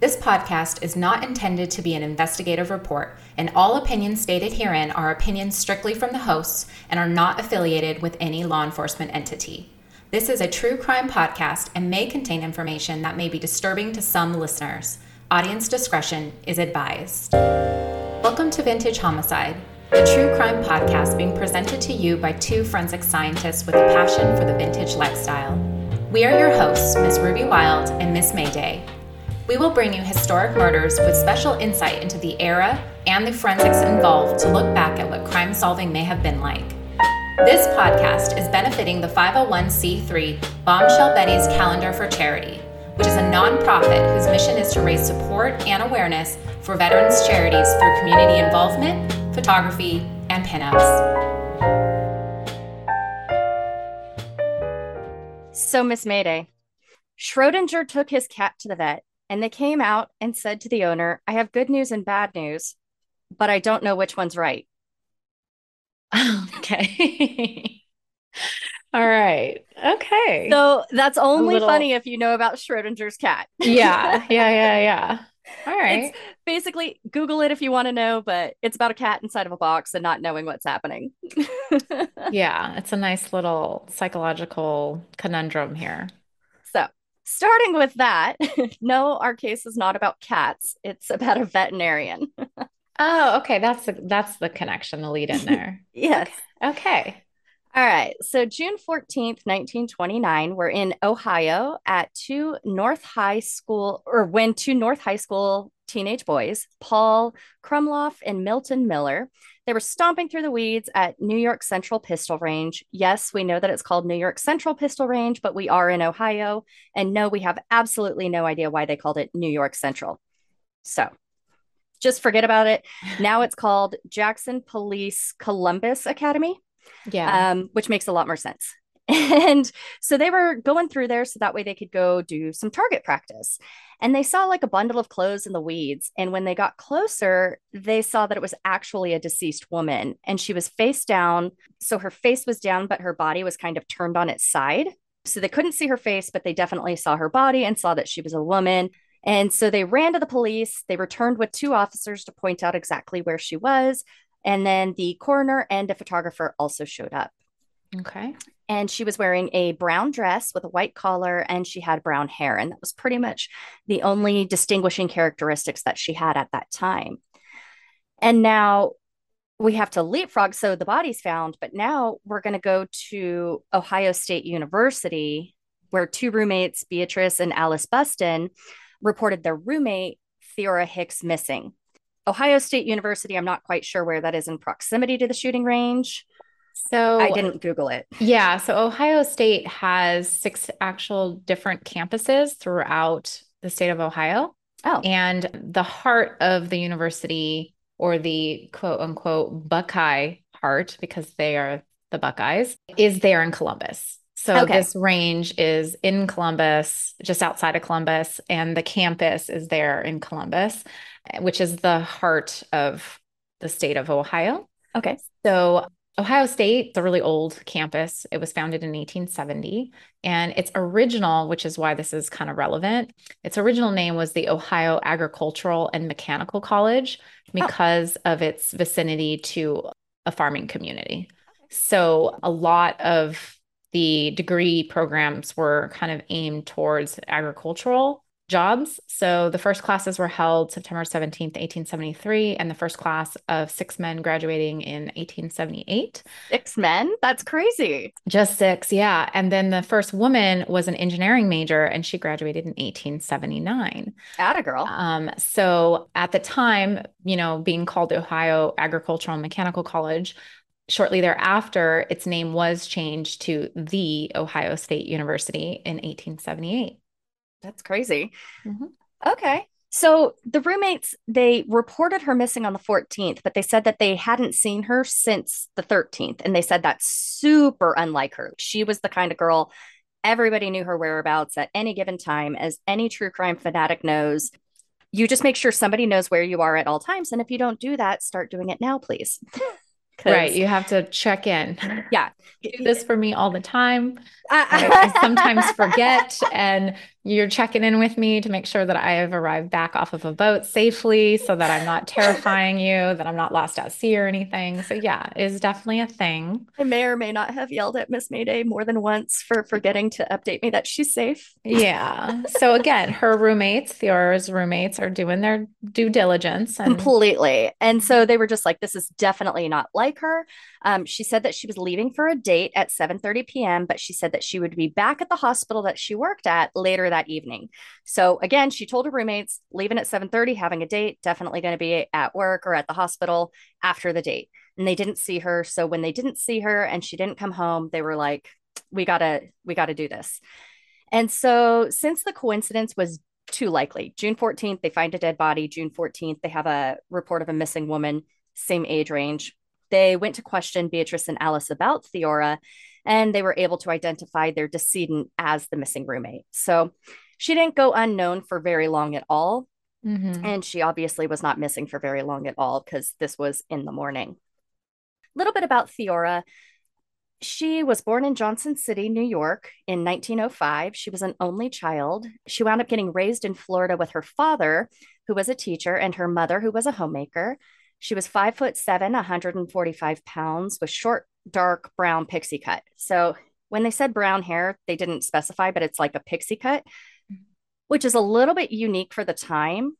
This podcast is not intended to be an investigative report, and all opinions stated herein are opinions strictly from the hosts and are not affiliated with any law enforcement entity. This is a true crime podcast and may contain information that may be disturbing to some listeners. Audience discretion is advised. Welcome to Vintage Homicide, a true crime podcast being presented to you by two forensic scientists with a passion for the vintage lifestyle. We are your hosts, Miss Ruby Wild and Miss Mayday. We will bring you historic murders with special insight into the era and the forensics involved to look back at what crime solving may have been like. This podcast is benefiting the 501c3 Bombshell Betty's Calendar for Charity, which is a nonprofit whose mission is to raise support and awareness for veterans charities through community involvement, photography, and pinups. So, Miss Mayday, Schrodinger took his cat to the vet and they came out and said to the owner, I have good news and bad news, but I don't know which one's right. Okay. All right. Okay. So that's only little- funny if you know about Schrodinger's cat. yeah. Yeah. Yeah. Yeah. All right. It's basically Google it if you want to know, but it's about a cat inside of a box and not knowing what's happening. yeah. It's a nice little psychological conundrum here. Starting with that, no, our case is not about cats. It's about a veterinarian. Oh, okay. That's the that's the connection, the lead in there. yes. Okay. All right. So June 14th, 1929, we're in Ohio at two North High School, or when two North High School teenage boys, Paul Krumloff and Milton Miller, they were stomping through the weeds at New York Central Pistol Range. Yes, we know that it's called New York Central Pistol Range, but we are in Ohio. And no, we have absolutely no idea why they called it New York Central. So just forget about it. Now it's called Jackson Police Columbus Academy Yeah. um, which makes a lot more sense. And so they were going through there so that way they could go do some target practice. And they saw like a bundle of clothes in the weeds. And when they got closer, they saw that it was actually a deceased woman and she was face down. So her face was down, but her body was kind of turned on its side. So they couldn't see her face, but they definitely saw her body and saw that she was a woman. And so they ran to the police. They returned with two officers to point out exactly where she was. And then the coroner and a photographer also showed up. okay. And she was wearing a brown dress with a white collar and she had brown hair. And that was pretty much the only distinguishing characteristics that she had at that time. And now we have to leapfrog. So the body's found, but now we're going to go to Ohio State University, where two roommates, Beatrice and Alice Buston, reported their roommate, Theora Hix, missing. Ohio State University, I'm not quite sure where that is in proximity to the shooting range. So I didn't Google it. Yeah, so Ohio State has six actual different campuses throughout the state of Ohio. Oh, And the heart of the university, or the quote unquote Buckeye heart, because they are the Buckeyes, is there in Columbus. So Okay. this range is in Columbus, just outside of Columbus, and the campus is there in Columbus, which is the heart of the state of Ohio. okay. So Ohio State, it's a really old campus. It was founded in 1870. And its original, which is why this is kind of relevant, its original name was the Ohio Agricultural and Mechanical College oh. because of its vicinity to a farming community. So a lot of the degree programs were kind of aimed towards agricultural jobs. So the first classes were held September 17th, 1873, and the first class of six men graduating in 1878. Six men? That's crazy. Just six, yeah. And then the first woman was an engineering major, and she graduated in 1879. Atta girl. Um, so at the time, you know, being called Ohio Agricultural and Mechanical College, shortly thereafter, its name was changed to the Ohio State University in 1878. That's crazy. Mhm. Okay. So the roommates, they reported her missing on the 14th, but they said that they hadn't seen her since the 13th. And they said that's super unlike her. She was the kind of girl everybody knew her whereabouts at any given time, as any true crime fanatic knows. You just make sure somebody knows where you are at all times. And if you don't do that, start doing it now, please. Right. You have to check in. Yeah. Do this for me all the time. Uh, I, I sometimes forget, and you're checking in with me to make sure that I have arrived back off of a boat safely so that I'm not terrifying you, that I'm not lost at sea or anything. So, yeah, is definitely a thing. I may or may not have yelled at Miss Mayday more than once for forgetting to update me that she's safe. Yeah. So, again, her roommates, Theora's roommates, are doing their due diligence. And- Completely. And so they were just like, this is definitely not like her. Um, she said that she was leaving for a date at 7:30 p.m., but she said that she would be back at the hospital that she worked at later that evening. So again, she told her roommates, leaving at 7:30, having a date, definitely going to be at work or at the hospital after the date. And they didn't see her. So when they didn't see her and she didn't come home, they were like, we gotta, we gotta do this. And so since the coincidence was too likely, June 14th, they find a dead body. June 14th, they have a report of a missing woman, same age range. They went to question Beatrice and Alice about Theora, and they were able to identify their decedent as the missing roommate. So she didn't go unknown for very long at all. Mm-hmm. And she obviously was not missing for very long at all because this was in the morning. A little bit about Theora. She was born in Johnson City, New York in 1905. She was an only child. She wound up getting raised in Florida with her father, who was a teacher, and her mother, who was a homemaker. She was five foot seven, 145 pounds, with short, dark brown pixie cut. So when they said brown hair, they didn't specify, but it's like a pixie cut, which is a little bit unique for the time.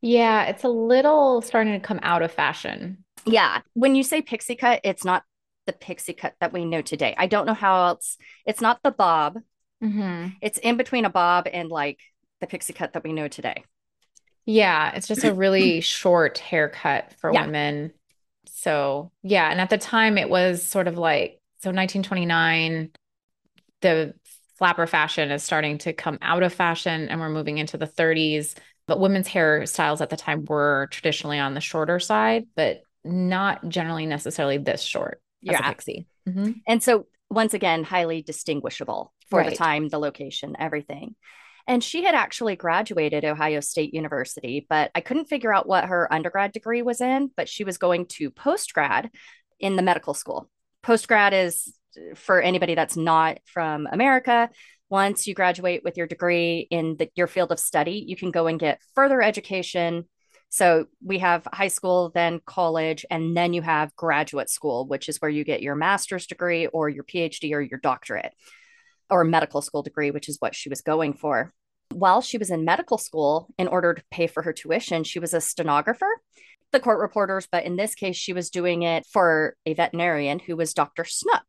Yeah, it's a little starting to come out of fashion. Yeah. When you say pixie cut, it's not the pixie cut that we know today. I don't know how else, it's not the bob. Mm-hmm. It's in between a bob and like the pixie cut that we know today. Yeah, it's just a really short haircut for yeah. women. So, yeah. And at the time, it was sort of like, so 1929, the flapper fashion is starting to come out of fashion and we're moving into the 30s. But women's hairstyles at the time were traditionally on the shorter side, but not generally necessarily this short yeah. pixie. Mm-hmm. And so, once again, highly distinguishable for right. the time, the location, everything. And she had actually graduated Ohio State University, but I couldn't figure out what her undergrad degree was in, but she was going to postgrad in the medical school. Postgrad is for anybody that's not from America. Once you graduate with your degree in the, your field of study, you can go and get further education. So we have high school, then college, and then you have graduate school, which is where you get your master's degree or your PhD or your doctorate or medical school degree, which is what she was going for. While she was in medical school, in order to pay for her tuition, she was a stenographer, the court reporters, but in this case, she was doing it for a veterinarian who was Dr. Snook.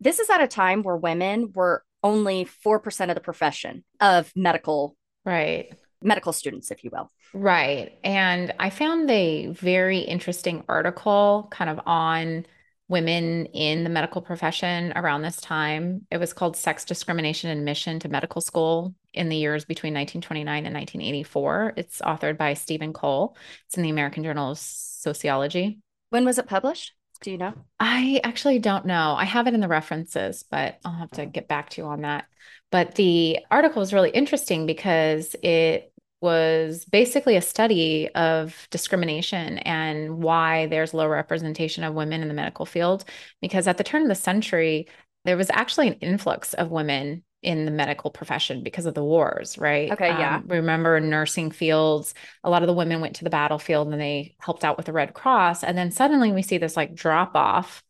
This is at a time where women were only 4% of the profession of medical right medical students if you will right and i found a very interesting article kind of on women in the medical profession around this time. It was called Sex Discrimination Admission to Medical School in the years between 1929 and 1984. It's authored by Stephen Cole. It's in the American Journal of Sociology. When was it published? Do you know? I actually don't know. I have it in the references, but I'll have to get back to you on that. But the article is really interesting because it was basically a study of discrimination and why there's low representation of women in the medical field. Because at the turn of the century, there was actually an influx of women in the medical profession because of the wars, right? Okay, yeah. Um, remember nursing fields, a lot of the women went to the battlefield and they helped out with the Red Cross. And then suddenly we see this like drop off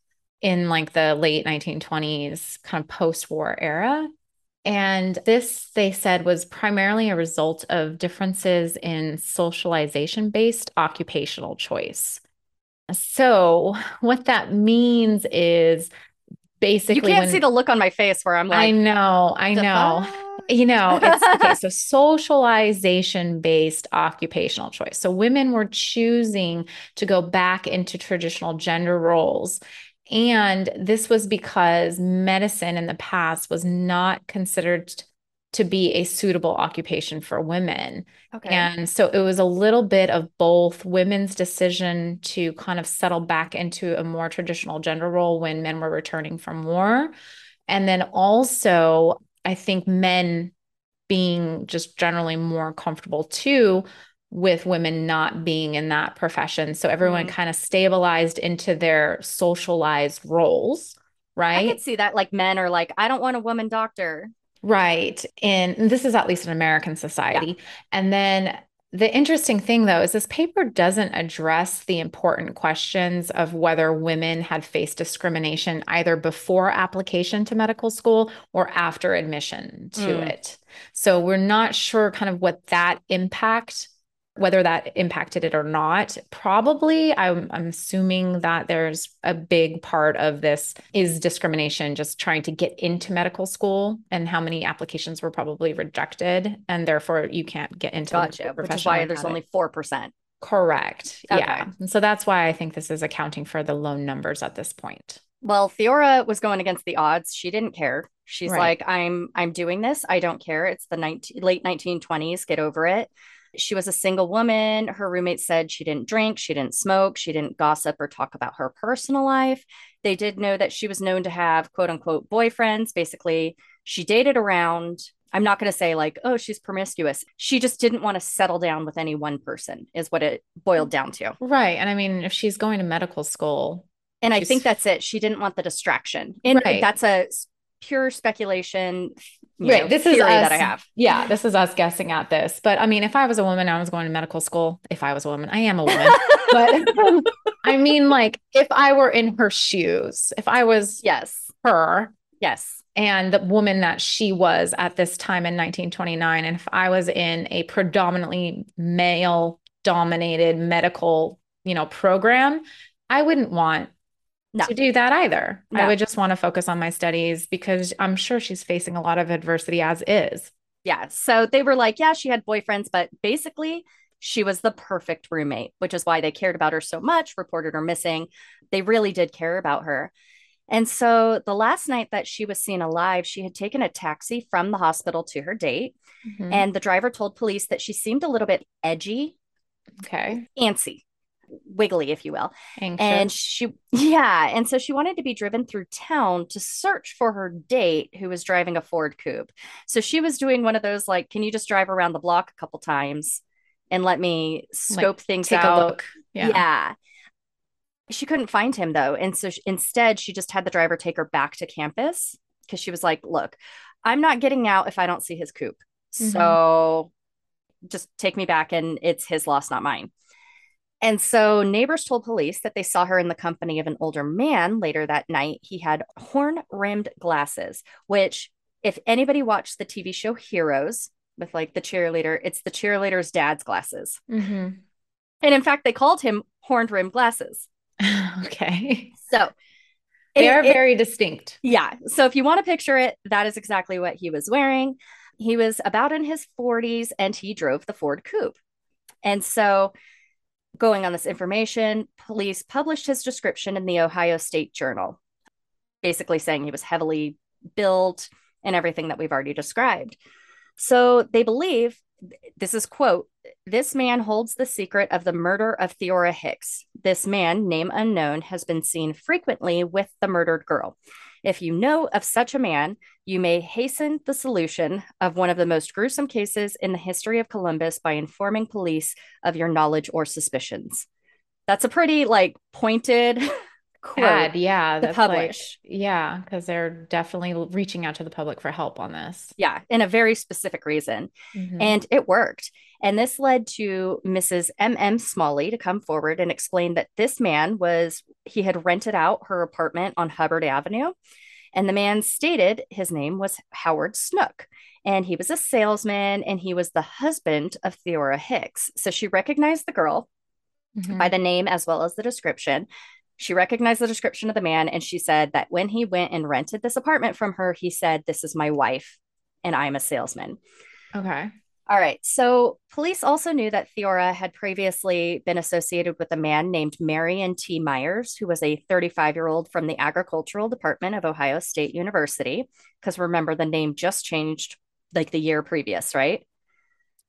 in like the late 1920s, kind of post war era. And this, they said, was primarily a result of differences in socialization based occupational choice. So, what that means is basically. You can't when, see the look on my face where I'm like, I know, I know. You know, it's okay. So, socialization based occupational choice. So, women were choosing to go back into traditional gender roles and this was because medicine in the past was not considered to be a suitable occupation for women. Okay. And so it was a little bit of both women's decision to kind of settle back into a more traditional gender role when men were returning from war. And then also, I think men being just generally more comfortable too with women not being in that profession. So everyone Mm. kind of stabilized into their socialized roles, right? I could see that. Like men are like, I don't want a woman doctor. Right. And this is at least in American society. And then the interesting thing, though, is this paper doesn't address the important questions of whether women had faced discrimination either before application to medical school or after admission to Mm. it. So we're not sure kind of what that impact whether that impacted it or not. Probably, I'm, I'm assuming that there's a big part of this is discrimination, just trying to get into medical school, and how many applications were probably rejected, and therefore you can't get into Gotcha. Which is why there's only 4%. correct. Okay. Yeah, and so that's why I think this is accounting for the low numbers at this point. Well, Theora was going against the odds. She didn't care. She's Right. like, I'm I'm doing this. I don't care. It's the 19, late 1920s. Get over it. She was a single woman. Her roommate said she didn't drink, she didn't smoke, she didn't gossip or talk about her personal life. They did know that she was known to have quote unquote boyfriends. Basically, she dated around. I'm not going to say like, oh, she's promiscuous. She just didn't want to settle down with any one person, is what it boiled down to. Right, and I mean, if she's going to medical school, And I think that's it. She didn't want the distraction. And Right. that's a pure speculation. Right know, this is us, that I have. yeah this is us guessing at this but i mean if i was a woman i was going to medical school if i was a woman i am a woman but um, i mean like if i were in her shoes if i was yes. her Yes. and the woman that she was at this time in 1929 and if i was in a predominantly male dominated medical you know program i wouldn't want No. to do that either i would just want to focus on my studies because i'm sure she's facing a lot of adversity as is Yeah. So they were like, yeah, she had boyfriends, but basically she was the perfect roommate, which is why they cared about her so much, reported her missing. They really did care about her. And so the last night that she was seen alive, she had taken a taxi from the hospital to her date. Mhm. And the driver told police that she seemed a little bit edgy, okay antsy, wiggly, if you will. anxious And she, yeah. And so she wanted to be driven through town to search for her date who was driving a Ford Coupe. So she was doing one of those, like, can you just drive around the block a couple times and let me scope things take out? a look yeah. Yeah. She couldn't find him though. And so sh- instead, she just had the driver take her back to campus because she was like, look, I'm not getting out if I don't see his coupe. Mhm. So just take me back and it's his loss, not mine. And so neighbors told police that they saw her in the company of an older man later that night. He had horn rimmed glasses, which, if anybody watched the TV show Heroes with like the cheerleader, it's the cheerleader's dad's glasses. Mhm. And in fact, they called him horned rimmed glasses. okay So they it- are it- very distinct yeah. So if you want to picture it, that is exactly what he was wearing. He was about in his 40s and he drove the Ford Coupe. And so, going on this information, police published his description in the Ohio State Journal, basically saying he was heavily built and everything that we've already described. So they believe this is quote this man holds the secret of the murder of Theora Hix. This man, name unknown, has been seen frequently with the murdered girl. If you know of such a man, you may hasten the solution of one of the most gruesome cases in the history of Columbus by informing police of your knowledge or suspicions. That's a pretty like pointed quote Ad, yeah to that's like yeah because they're definitely reaching out to the public for help on this Yeah, in a very specific reason. Mhm. And it worked. And this led to Mrs. M.M. Smalley to come forward and explain that this man was, he had rented out her apartment on Hubbard Avenue. And the man stated his name was Howard Snook. And he was a salesman and he was the husband of Theora Hix. So she recognized the girl Mhm. by the name as well as the description. She recognized the description of the man and she said that when he went and rented this apartment from her, he said, This is my wife and I'm a salesman. okay All right. So police also knew that Theora had previously been associated with a man named Marion T. Myers, who was a 35 year old from the agricultural department of Ohio State University. Because remember, the name just changed like the year previous, right?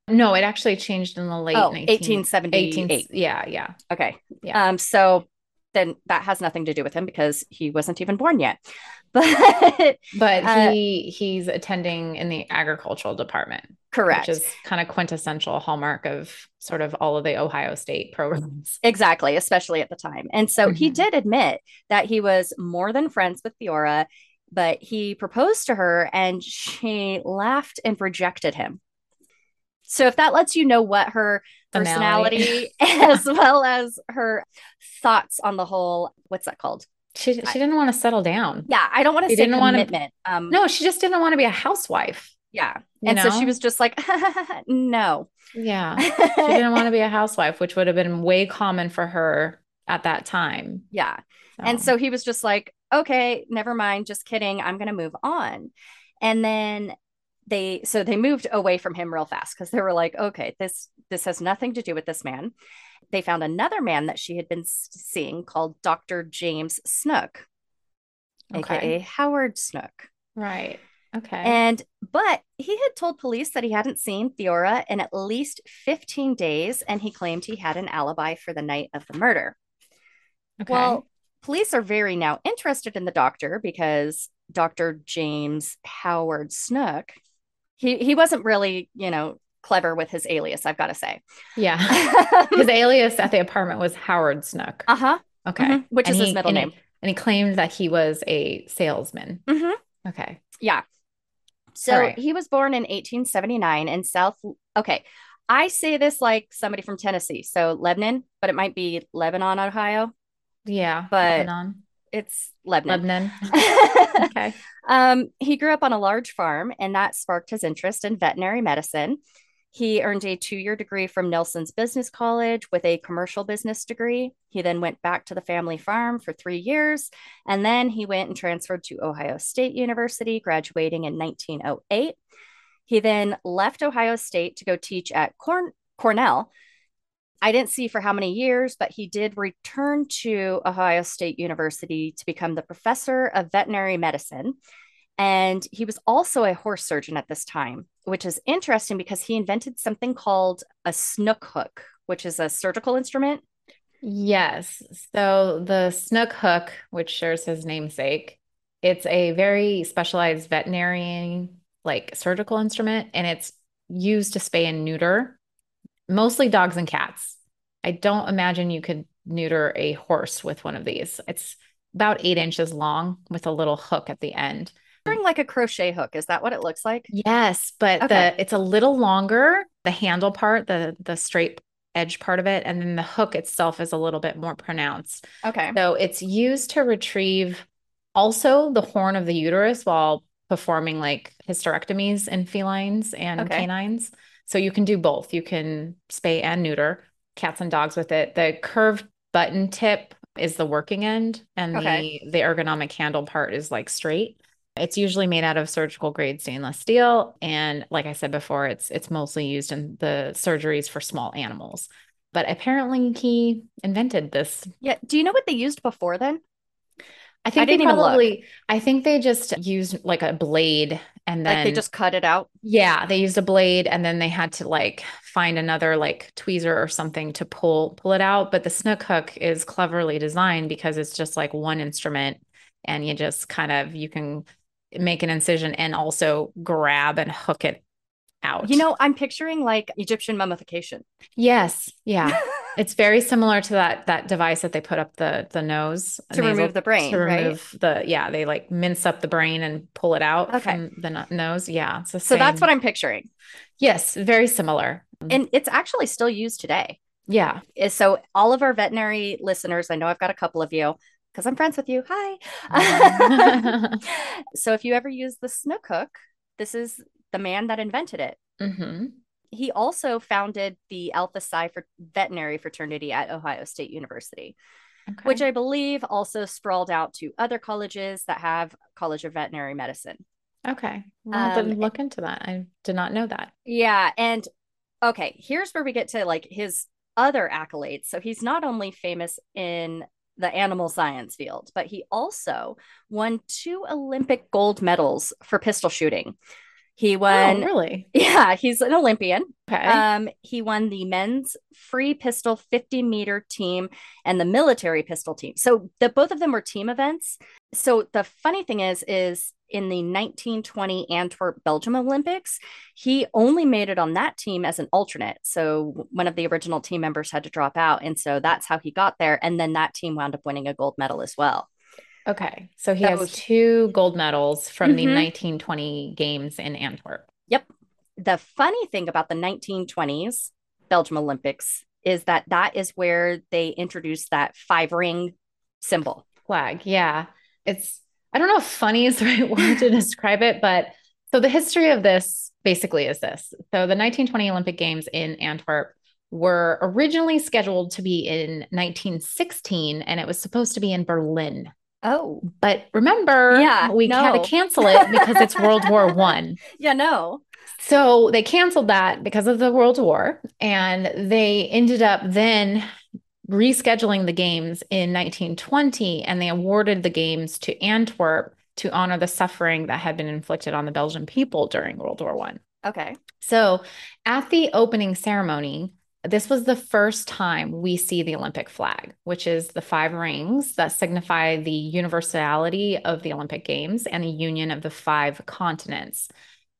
no it actually changed in the late Oh, 19 1878. 18 yeah yeah Okay. Yeah. Um, so then that has nothing to do with him because he wasn't even born yet. But But Uh, he he's attending in the agricultural department, correct. which is kind of quintessential hallmark of sort of all of the Ohio State programs. Exactly, especially at the time. And so he Mhm. did admit that he was more than friends with Theora, but he proposed to her and she laughed and rejected him. So if that lets you know what her personality as well as her thoughts on the whole, what's that called? She she didn't want to settle down. Yeah, I don't want to She say didn't wanna- commitment. um No, she just didn't want to be a housewife. yeah. And so she was just like, no. Yeah. She didn't want to be a housewife, which would have been way common for her at that time. yeah. And so he was just like, okay, never mind, just kidding. I'm going to move on. And then they so they moved away from him real fast because they were like, okay, this this has nothing to do with this man. They found another man that she had been seeing called Dr. James Snook, Okay. aka Howard Snook. right. Okay. And but he had told police that he hadn't seen Theora in at least 15 days and he claimed he had an alibi for the night of the murder. okay. Well, police are very now interested in the doctor because Dr. James Howard Snook, he he wasn't really, you know, clever with his alias, I've got to say. yeah. His alias at the apartment was Howard Snook. uh-huh. Okay. mhm, which And is his middle and he- name. And he claimed that he was a salesman. Mhm. Okay. Yeah. So right. he was born in 1879 in South. Okay. I say this like somebody from Tennessee. So Lebanon, but it might be Lebanon, Ohio. Yeah. But- Lebanon. It's Lebanon. Lebanon. Okay. um, he grew up on a large farm, and that sparked his interest in veterinary medicine. He earned a two year degree from Nelson's Business College with a commercial business degree. He then went back to the family farm for three years, and then he went and transferred to Ohio State University, graduating in 1908. He then left Ohio State to go teach at Corn- Cornell. I didn't see for how many years, but he did return to Ohio State University to become the professor of veterinary medicine. And he was also a horse surgeon at this time, which is interesting because he invented something called a snook hook, which is a surgical instrument. Yes. So the snook hook, which shares his namesake, it's a very specialized veterinary like surgical instrument and it's used to spay and neuter mostly dogs and cats. I don't imagine you could neuter a horse with one of these. It's about eight inches long with a little hook at the end. Picturing like a crochet hook. Is that what it looks like? Yes, but Okay. the it's a little longer, the handle part, the the straight edge part of it, and then the hook itself is a little bit more pronounced. Okay. So it's used to retrieve also the horn of the uterus while performing like hysterectomies in felines and Okay. canines. So you can do both. You can spay and neuter cats and dogs with it. The curved button tip is the working end, and Okay. the the ergonomic handle part is like straight. It's usually made out of surgical grade stainless steel, and like I said before, it's it's mostly used in the surgeries for small animals. But apparently, he invented this Yeah. Do you know what they used before then? I think they didn't even look. probably, I think they just used like a blade and then like they just cut it out? yeah, they used a blade and then they had to like find another like tweezer or something to pull pull it out. But the snook hook is cleverly designed because it's just like one instrument and you just kind of you can make an incision and also grab and hook it out. You know, I'm picturing like Egyptian mummification. Yes, yeah. It's very similar to that that device that they put up the the nose To nasal- remove the brain, to right? remove the yeah they like mince up the brain and pull it out Okay. from the nose yeah the So that's what I'm picturing. yes very similar And it's actually still used today. yeah so all of our veterinary listeners, I know I've got a couple of you because I'm friends with you. Hi. so if you ever use the snook hook, this is the man that invented it. hmm He also founded the Alpha Psi for veterinary fraternity at Ohio State University, okay. which I believe also sprawled out to other colleges that have College of Veterinary Medicine. okay well, Um, look into that I did not know that Yeah. And okay, here's where we get to like his other accolades. So he's not only famous in the animal science field, but he also won two Olympic gold medals for pistol shooting. He won. Oh, really? Yeah, he's an Olympian. Okay. Um, he won the men's free pistol 50 meter team and the military pistol team. So the both of them were team events. So the funny thing is, is in the 1920 Antwerp Belgium Olympics, he only made it on that team as an alternate. So one of the original team members had to drop out. And so that's how he got there. And then that team wound up winning a gold medal as well. Okay. So he that has was- two gold medals from the Mhm. 1920 games in Antwerp. Yep. The funny thing about the 1920s Belgium Olympics is that that is where they introduced that five ring symbol. Flag. Yeah. It's, I don't know if funny is the right word to describe it, but so the history of this basically is this. So the 1920 Olympic Games in Antwerp were originally scheduled to be in 1916 and it was supposed to be in Berlin. Oh, But remember, Yeah, we had to cancel it because it's World War One. yeah, no. So they canceled that because of the World War, and they ended up then rescheduling the games in 1920, and they awarded the games to Antwerp to honor the suffering that had been inflicted on the Belgian people during World War One. Okay. So at the opening ceremony, this was the first time we see the Olympic flag, which is the five rings that signify the universality of the Olympic Games and the union of the five continents.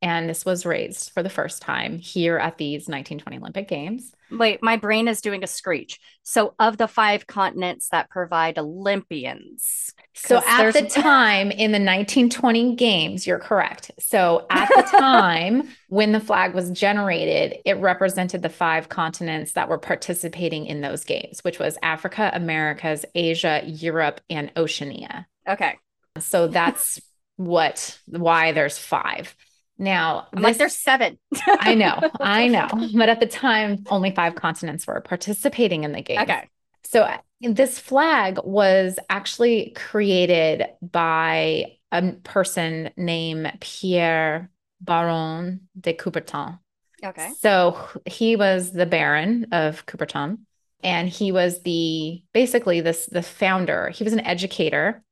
And this was raised for the first time here at these 1920 Olympic Games. Wait, my brain is doing a screech. So, of the five continents that provide Olympians, So at the time in the 1920 games, you're correct. So at the time when the flag was generated, it represented the five continents that were participating in those games, which was Africa, Americas, Asia, Europe, and Oceania. okay. So that's what why there's five. Now, I'm like, there's seven. I know, I know. But at the time, only five continents were participating in the games. Okay. So uh, this flag was actually created by a person named Pierre Baron de Coubertin. Okay. So he was the Baron of Coubertin, and he was the basically this the founder. He was an educator.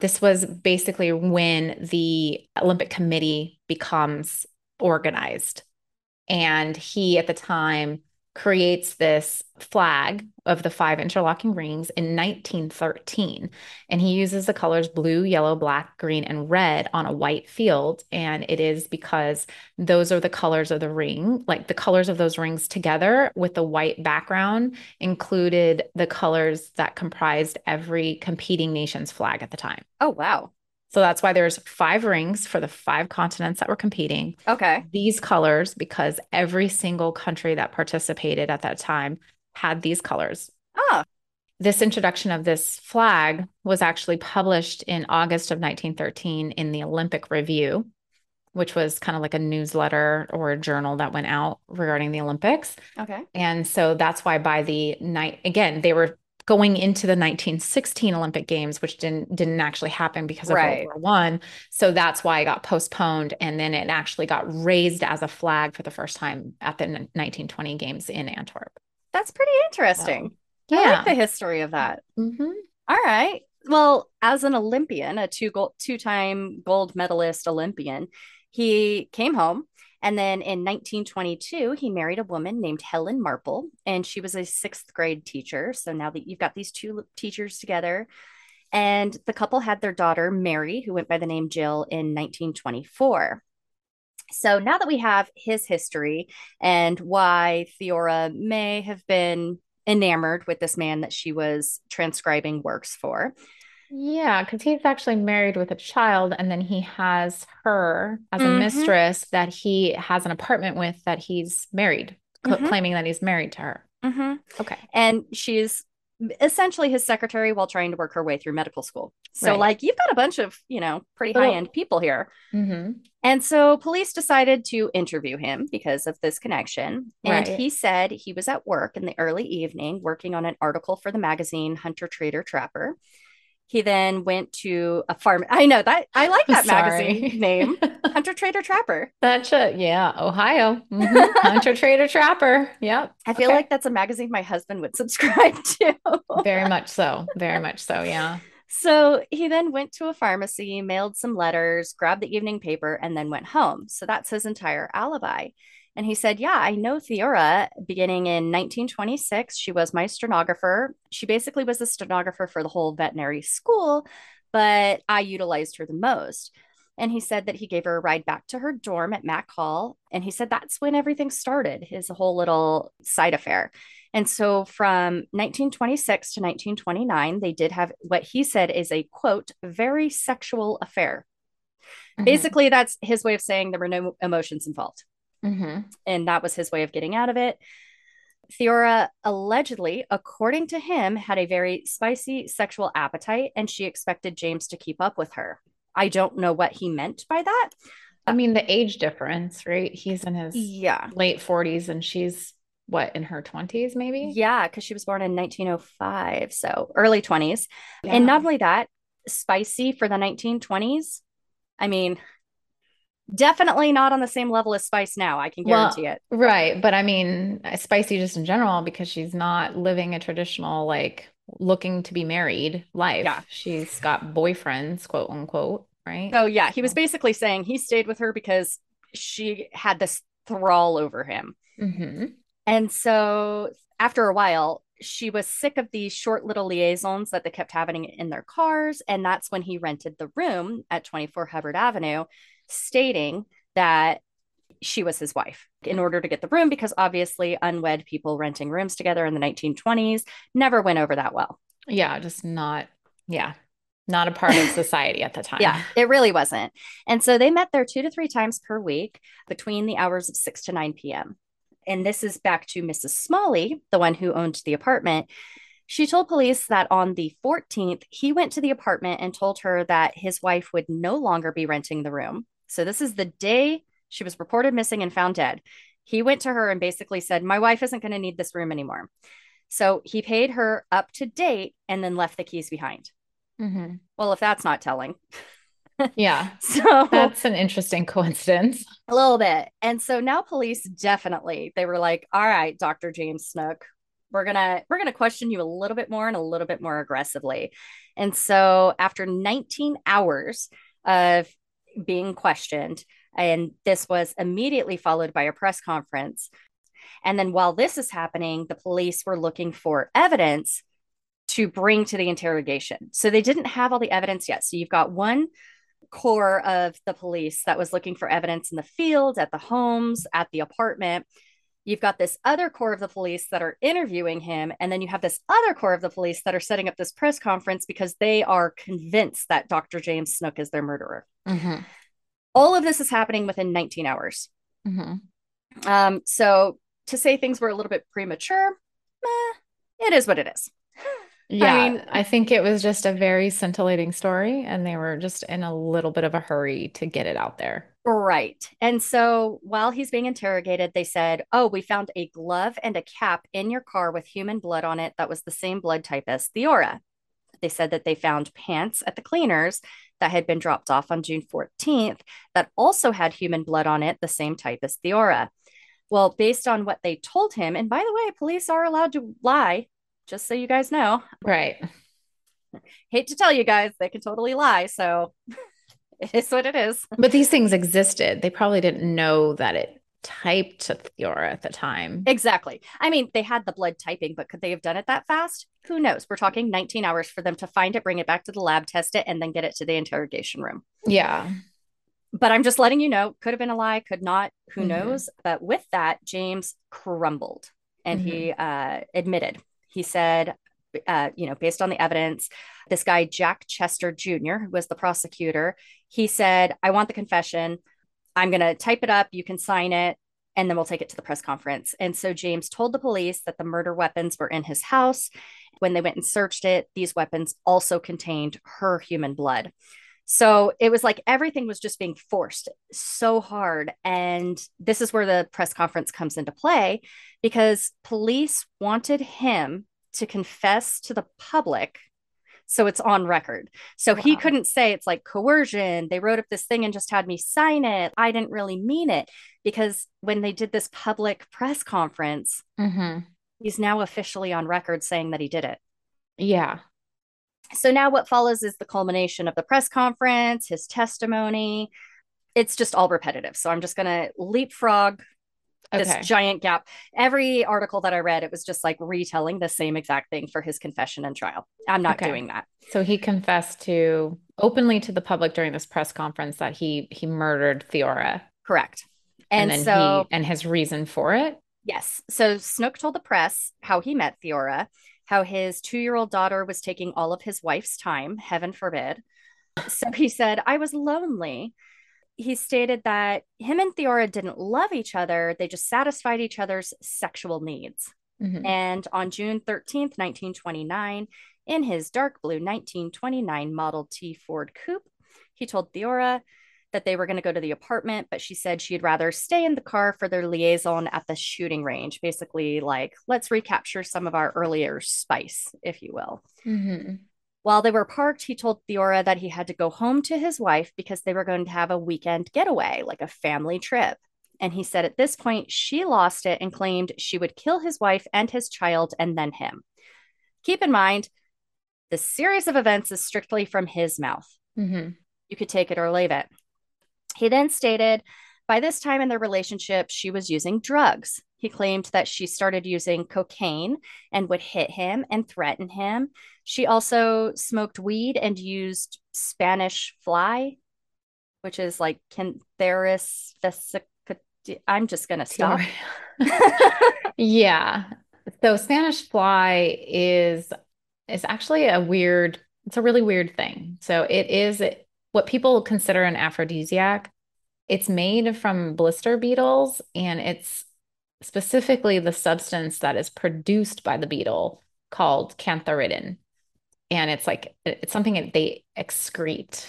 This was basically when the Olympic Committee becomes organized, and he at the time creates this flag of the five interlocking rings in 1913 and he uses the colors blue yellow black green and red on a white field. And it is because those are the colors of the ring like the colors of those rings together with the white background included the colors that comprised every competing nation's flag at the time. Oh, wow. So that's why there's five rings for the five continents that were competing Okay. these colors because every single country that participated at that time had these colors. Ah, This introduction of this flag was actually published in August of 1913 in the Olympic Review, which was kind of like a newsletter or a journal that went out regarding the Olympics. okay. And so that's why by the night again, they were going into the 1916 Olympic Games, which didn't didn't actually happen because of Right. World War One. So that's why it got postponed, and then it actually got raised as a flag for the first time at the 1920 Games in Antwerp. That's pretty interesting. I Yeah. like the history of that. Mhm. All right. Well, as an Olympian, a two gold, two-time gold medalist Olympian, he came home and then in 1922 he married a woman named Helen Marple and she was a 6th grade teacher. So now that you've got these two teachers together and the couple had their daughter Mary who went by the name Jill in 1924. So now that we have his history and why Theora may have been enamored with this man that she was transcribing works for. Yeah, because he's actually married with a child, and then he has her as a Mhm. mistress that he has an apartment with that he's married, cl- Mhm. claiming that he's married to her. Mm-hmm. Okay. And she's essentially his secretary while trying to work her way through medical school. So, Right. like, you've got a bunch of, you know, pretty high end people here. hmm And so police decided to interview him because of this connection. And Right. he said he was at work in the early evening working on an article for the magazine Hunter Trader Trapper. He then went to a farm. I know that I like that magazine name, Hunter Trader Trapper. That's a yeah, Ohio. Mhm. Hunter Trader Trapper. Yep. I feel Okay. like that's a magazine my husband would subscribe to. Very much so. Very much so. Yeah. So he then went to a pharmacy, mailed some letters, grabbed the evening paper, and then went home. So that's his entire alibi. And he said, Yeah, I know Theora beginning in 1926. She was my stenographer. She basically was the stenographer for the whole veterinary school, but I utilized her the most. And he said that he gave her a ride back to her dorm at Mack Hall. And he said that's when everything started, his whole little side affair. And so from 1926 to 1929, they did have what he said is a quote, very sexual affair. Mm-hmm. Basically, that's his way of saying there were no emotions involved. Mm-hmm. And that was his way of getting out of it. Theora allegedly, according to him, had a very spicy sexual appetite and she expected James to keep up with her. I don't know what he meant by that. I mean, the age difference, right? He's in his yeah late 40s and she's what in her 20s maybe yeah because she was born in 1905 so early 20s yeah. and not only that spicy for the 1920s i mean definitely not on the same level as spice now i can guarantee well, it. right but i mean spicy just in general because she's not living a traditional like looking to be married life. Yeah. She's got boyfriends quote unquote right? Oh yeah he was basically saying he stayed with her because she had this thrall over him. Mm-hmm. And so after a while, she was sick of these short little liaisons that they kept having in their cars. And that's when he rented the room at 24 Hubbard Avenue, stating that she was his wife in order to get the room because obviously unwed people renting rooms together in the 1920s never went over that well. Yeah, just not, yeah, not a part of society at the time. Yeah, it really wasn't. And so they met there two to three times per week between the hours of 6 to 9 p.m and this is back to Mrs. Smalley, the one who owned the apartment. She told police that on the 14th, he went to the apartment and told her that his wife would no longer be renting the room. So, this is the day she was reported missing and found dead. He went to her and basically said, My wife isn't going to need this room anymore. So, he paid her up to date and then left the keys behind. Mm-hmm. Well, if that's not telling. yeah. So that's an interesting coincidence. A little bit. And so now police definitely they were like, "All right, Dr. James Snook, we're going to we're going to question you a little bit more and a little bit more aggressively." And so after 19 hours of being questioned, and this was immediately followed by a press conference. And then while this is happening, the police were looking for evidence to bring to the interrogation. So they didn't have all the evidence yet. So you've got one core of the police that was looking for evidence in the field, at the homes, at the apartment. You've got this other core of the police that are interviewing him. And then you have this other core of the police that are setting up this press conference because they are convinced that Dr. James Snook is their murderer. Mm-hmm. All of this is happening within 19 hours. Mm-hmm. Um, so to say things were a little bit premature, eh, it is what it is. Yeah, I mean, I think it was just a very scintillating story, and they were just in a little bit of a hurry to get it out there. Right. And so while he's being interrogated, they said, Oh, we found a glove and a cap in your car with human blood on it that was the same blood type as Theora. They said that they found pants at the cleaners that had been dropped off on June 14th that also had human blood on it, the same type as Theora. Well, based on what they told him, and by the way, police are allowed to lie just so you guys know. Right. Hate to tell you guys, they can totally lie. So it is what it is. But these things existed. They probably didn't know that it typed to Theora at the time. Exactly. I mean, they had the blood typing, but could they have done it that fast? Who knows? We're talking 19 hours for them to find it, bring it back to the lab, test it, and then get it to the interrogation room. Yeah. But I'm just letting you know, could have been a lie, could not, who mm-hmm. knows? But with that, James crumbled and mm-hmm. he uh, admitted he said, uh, you know, based on the evidence, this guy, Jack Chester Jr., who was the prosecutor, he said, I want the confession. I'm going to type it up. You can sign it. And then we'll take it to the press conference. And so James told the police that the murder weapons were in his house. When they went and searched it, these weapons also contained her human blood. So it was like everything was just being forced so hard. And this is where the press conference comes into play because police wanted him to confess to the public. So it's on record. So wow. he couldn't say it's like coercion. They wrote up this thing and just had me sign it. I didn't really mean it because when they did this public press conference, mm-hmm. he's now officially on record saying that he did it. Yeah. So now what follows is the culmination of the press conference, his testimony. It's just all repetitive. So I'm just going to leapfrog this giant gap. Every article that I read, it was just like retelling the same exact thing for his confession and trial. I'm not Okay. doing that. So he confessed to openly to the public during this press conference that he he murdered Theora. Correct. And, then so, he and his reason for it. yes. So Snook told the press how he met Theora, how his two year old daughter was taking all of his wife's time, heaven forbid. So he said, I was lonely. He stated that him and Theora didn't love each other, they just satisfied each other's sexual needs. Mhm. And on June 13th, 1929, in his dark blue 1929 Model T Ford Coupe, he told Theora that they were going to go to the apartment, but she said she'd rather stay in the car for their liaison at the shooting range. Basically, like, let's recapture some of our earlier spice, if you will. Mhm. While they were parked, he told Theora that he had to go home to his wife because they were going to have a weekend getaway, like a family trip. And he said at this point, she lost it and claimed she would kill his wife and his child and then him. Keep in mind, the series of events is strictly from his mouth. Mhm. You could take it or leave it. He then stated by this time in their relationship, she was using drugs. He claimed that she started using cocaine and would hit him and threaten him. She also smoked weed and used Spanish fly, which is like Cantharis vesica- I'm just going to stop. yeah. So Spanish fly is is actually a weird, it's a really weird thing. So it is what people consider an aphrodisiac. It's made from blister beetles and it's specifically the substance that is produced by the beetle called cantharidin. And it's like it's something that they excrete.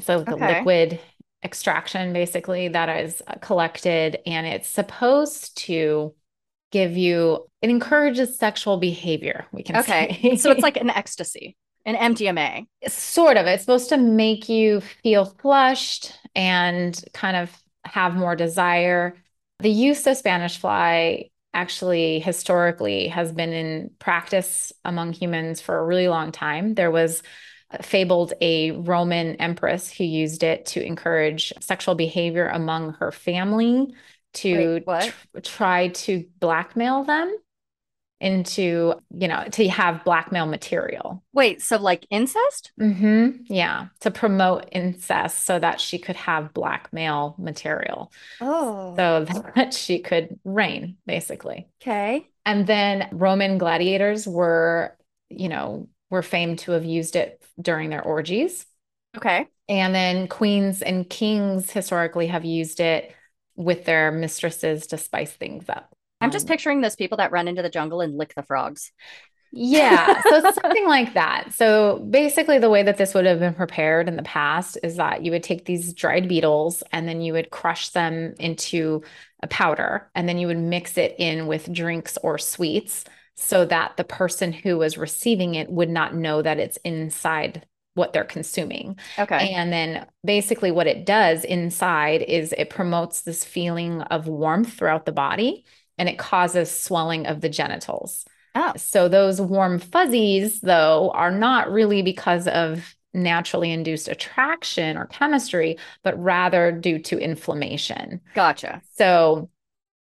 So the Okay. liquid extraction basically that is uh, collected and it's supposed to give you it encourages sexual behavior we can Okay. say so it's like an ecstasy, an MDMA. sort of it's supposed to make you feel flushed and kind of have more desire the use of spanish fly actually historically has been in practice among humans for a really long time. There was fabled a roman empress who used it to encourage sexual behavior among her family to Wait, tr- try to blackmail them into you know to have blackmail material Wait, so like incest? hmm Yeah, to promote incest so that she could have blackmail material Oh, so that she could reign, basically. okay. And then Roman gladiators were, you know, were famed to have used it during their orgies. Okay. And then queens and kings historically have used it with their mistresses to spice things up. I'm just Um, picturing those people that run into the jungle and lick the frogs. Yeah, so something like that. So basically, the way that this would have been prepared in the past is that you would take these dried beetles and then you would crush them into a powder, and then you would mix it in with drinks or sweets so that the person who was receiving it would not know that it's inside what they're consuming. Okay. And then basically, what it does inside is it promotes this feeling of warmth throughout the body and it causes swelling of the genitals. Oh. So those warm fuzzies, though, are not really because of naturally induced attraction or chemistry, but rather due to inflammation. Gotcha. So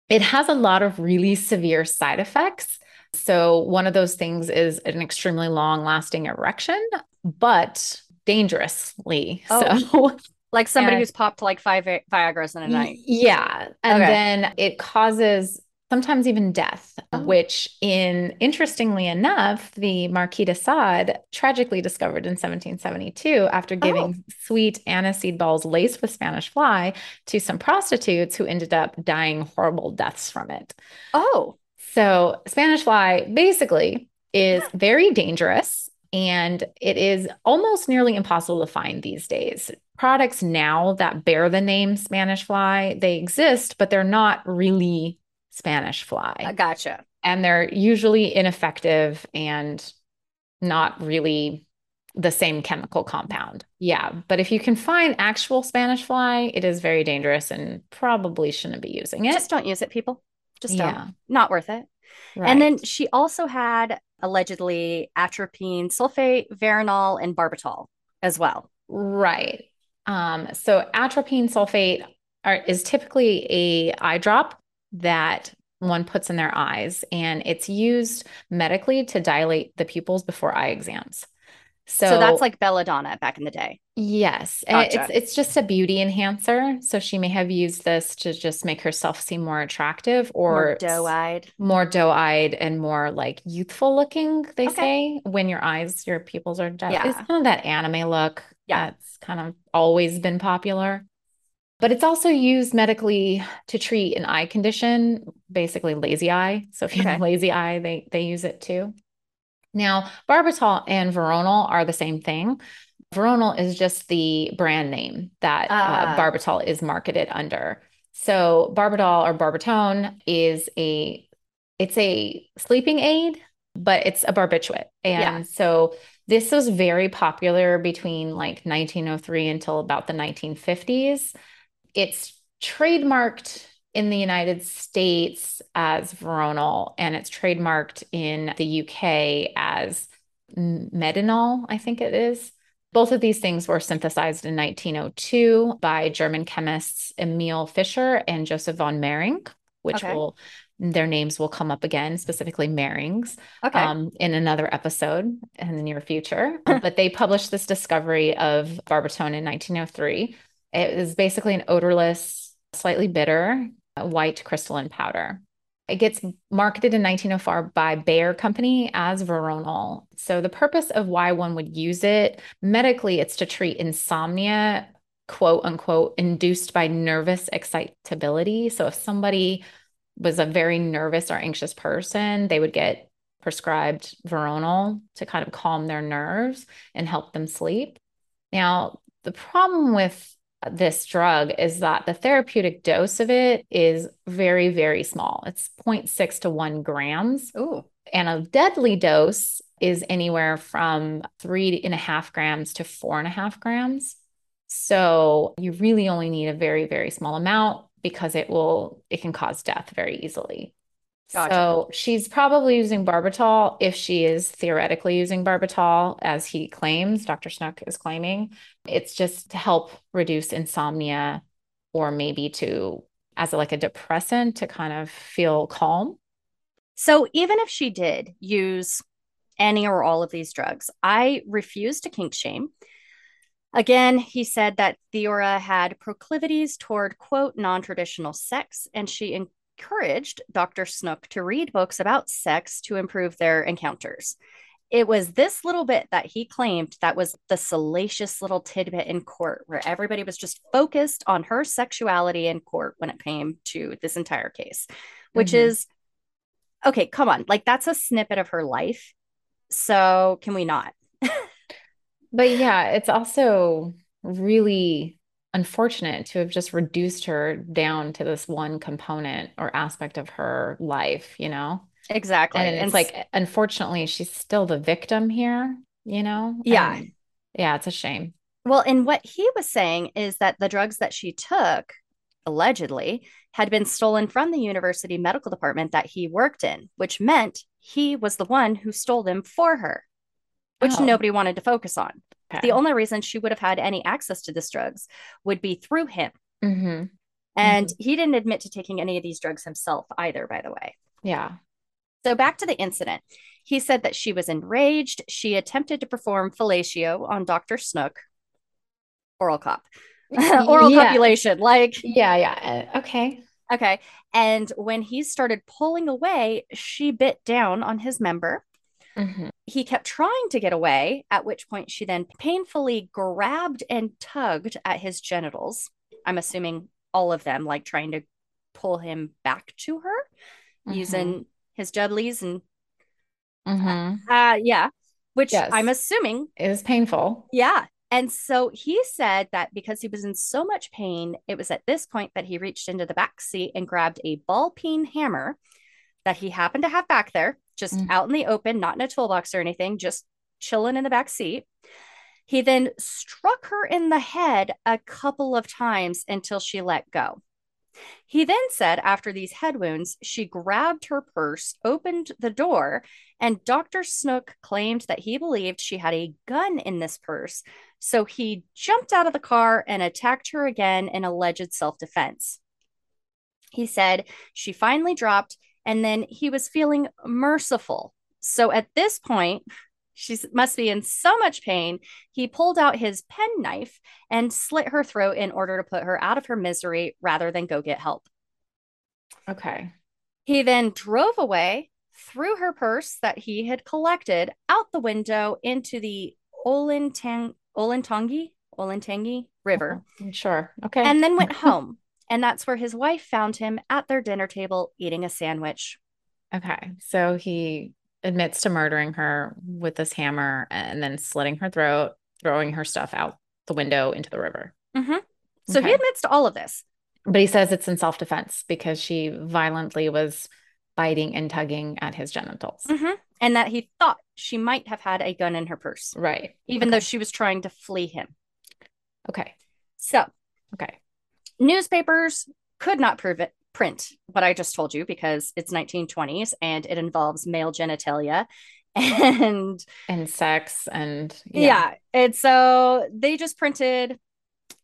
it has a lot of really severe side effects. So one of those things is an extremely long lasting erection, but dangerously Oh. so. Like somebody And- who's popped like five Vi- Viagra's in a night. Yeah. And Okay. then it causes sometimes even death, Oh. which in interestingly enough, the Marquis de Sade tragically discovered in 1772 after oh. giving sweet aniseed balls laced with Spanish fly to some prostitutes who ended up dying horrible deaths from it. Oh, So, Spanish fly basically is very dangerous and it is almost nearly impossible to find these days. Products now that bear the name Spanish fly, they exist, but they're not really Spanish fly. I gotcha. And they're usually ineffective and not really the same chemical compound. Yeah, but if you can find actual Spanish fly, it is very dangerous and probably shouldn't be using it. Just don't use it, people. Just yeah, don't. Not worth it. right. And then she also had allegedly atropine sulfate, Veronal, and Barbital as well. Right. Um, so atropine sulfate are, is typically a eye drop that one puts in their eyes, and it's used medically to dilate the pupils before eye exams. So, so that's like belladonna back in the day. Yes, gotcha. it's it's just a beauty enhancer. So she may have used this to just make herself seem more attractive or more doe-eyed, more doe-eyed and more like youthful looking. They okay. say when your eyes, your pupils are yeah. It's kind of that anime look. Yeah, that's kind of always been popular. But it's also used medically to treat an eye condition, basically lazy eye. So if you okay. have lazy eye, they they use it too. Now, Barbital and Veronal are the same thing. Veronal is just the brand name that uh, uh, Barbital is marketed under. So Barbital or Barbitone is a it's a sleeping aid, but it's a barbiturate. And yeah. so this was very popular between like 1903 until about the 1950s. It's trademarked in the United States as Veronal, and it's trademarked in the UK as Medinal, I think it is. Both of these things were synthesized in 1902 by German chemists Emil Fischer and Joseph von Mering, which okay. will their names will come up again, specifically Mering's, okay. um, in another episode in the near future. but they published this discovery of barbitone in 1903. It is basically an odorless, slightly bitter uh, white crystalline powder. It gets marketed in 1904 by Bayer Company as Veronal. So the purpose of why one would use it medically, it's to treat insomnia, quote unquote, induced by nervous excitability. So if somebody was a very nervous or anxious person, they would get prescribed Veronal to kind of calm their nerves and help them sleep. Now, the problem with this drug is that the therapeutic dose of it is very, very small. It's 0.6 to 1 grams. Ooh. And a deadly dose is anywhere from three and a half grams to four and a half grams. So you really only need a very, very small amount because it will, it can cause death very easily. Gotcha. So she's probably using barbital if she is theoretically using barbital, as he claims, Dr. Snook is claiming. It's just to help reduce insomnia or maybe to as a, like a depressant to kind of feel calm. So even if she did use any or all of these drugs, I refuse to kink shame. Again, he said that Theora had proclivities toward, quote, non traditional sex, and she encouraged Dr. Snook to read books about sex to improve their encounters. It was this little bit that he claimed that was the salacious little tidbit in court where everybody was just focused on her sexuality in court when it came to this entire case, which mm-hmm. is okay, come on. Like that's a snippet of her life. So can we not? but yeah, it's also really unfortunate to have just reduced her down to this one component or aspect of her life, you know? Exactly. And it's and like, unfortunately, she's still the victim here, you know? Yeah. And yeah, it's a shame. Well, and what he was saying is that the drugs that she took, allegedly, had been stolen from the university medical department that he worked in, which meant he was the one who stole them for her, which oh. nobody wanted to focus on. Okay. The only reason she would have had any access to this drugs would be through him. Mm-hmm. And mm-hmm. he didn't admit to taking any of these drugs himself either, by the way. Yeah. So back to the incident. He said that she was enraged. She attempted to perform fellatio on Dr. Snook, oral cop, oral yeah. copulation. Like, yeah, yeah. Uh, okay. Okay. And when he started pulling away, she bit down on his member Mm-hmm. He kept trying to get away, at which point she then painfully grabbed and tugged at his genitals. I'm assuming all of them, like trying to pull him back to her mm-hmm. using his jubblies and mm-hmm. uh, yeah, which yes. I'm assuming is painful. Yeah. And so he said that because he was in so much pain, it was at this point that he reached into the back seat and grabbed a ball peen hammer that he happened to have back there just mm. out in the open, not in a toolbox or anything, just chilling in the back seat. He then struck her in the head a couple of times until she let go. He then said, after these head wounds, she grabbed her purse, opened the door, and Dr. Snook claimed that he believed she had a gun in this purse. So he jumped out of the car and attacked her again in alleged self defense. He said she finally dropped, and then he was feeling merciful. So at this point, she must be in so much pain. He pulled out his penknife and slit her throat in order to put her out of her misery rather than go get help. Okay. He then drove away, threw her purse that he had collected out the window into the Olintang- Olentangy, Olentangy River. Uh-huh. Sure. Okay. And then went home. And that's where his wife found him at their dinner table eating a sandwich. Okay. So he admits to murdering her with this hammer and then slitting her throat, throwing her stuff out the window into the river. Mm-hmm. So okay. he admits to all of this. But he says it's in self defense because she violently was biting and tugging at his genitals. Mm-hmm. And that he thought she might have had a gun in her purse. Right. Even okay. though she was trying to flee him. Okay. So, okay. Newspapers could not prove it print what I just told you because it's 1920s and it involves male genitalia and and sex and yeah. yeah. And so they just printed